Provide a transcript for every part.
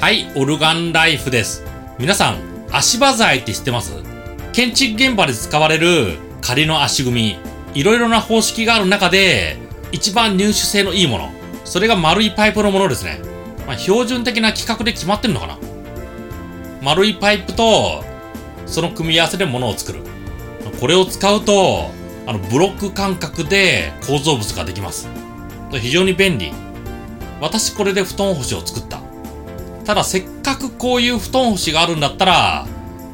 はい、オルガンライフです。皆さん、足場材って知ってます？建築現場で使われる仮の足組み、いろいろな方式がある中で、一番入手性のいいもの、それが丸いパイプのものですね。まあ、標準的な規格で決まってるのかな？丸いパイプと、その組み合わせで物を作る。これを使うと、あの、ブロック感覚で構造物ができます。非常に便利。私これで布団干しを作った。だせっかくこういう布団干しがあるんだったら、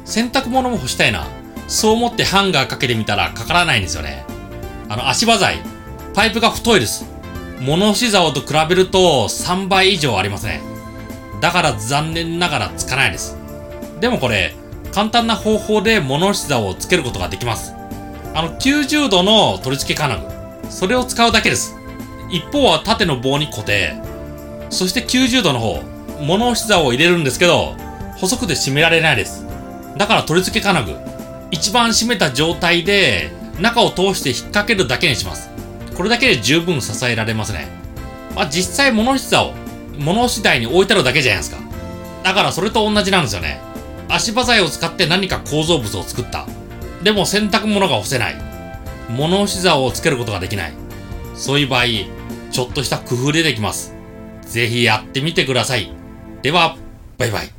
洗濯物も干したいな。そう思ってハンガーかけてみたらかからないんですよね。あの足場材、パイプが太いです。物干し竿と比べると3倍以上ありますね。だから残念ながらつかないです。でもこれ、簡単な方法で物干し竿をつけることができます。あの90度の取り付け金具。それを使うだけです。一方は縦の棒に固定。そして90度の方、物干し竿を入れるんですけど、細くて締められないです。だから取り付け金具、一番締めた状態で、中を通して引っ掛けるだけにします。これだけで十分支えられますね。まあ実際物干し竿、物干し台に置いてあるだけじゃないですか。だからそれと同じなんですよね。足場材を使って何か構造物を作った。でも洗濯物が干せない。物干し竿をつけることができない。そういう場合、ちょっとした工夫でできます。ぜひやってみてください。では、バイバイ。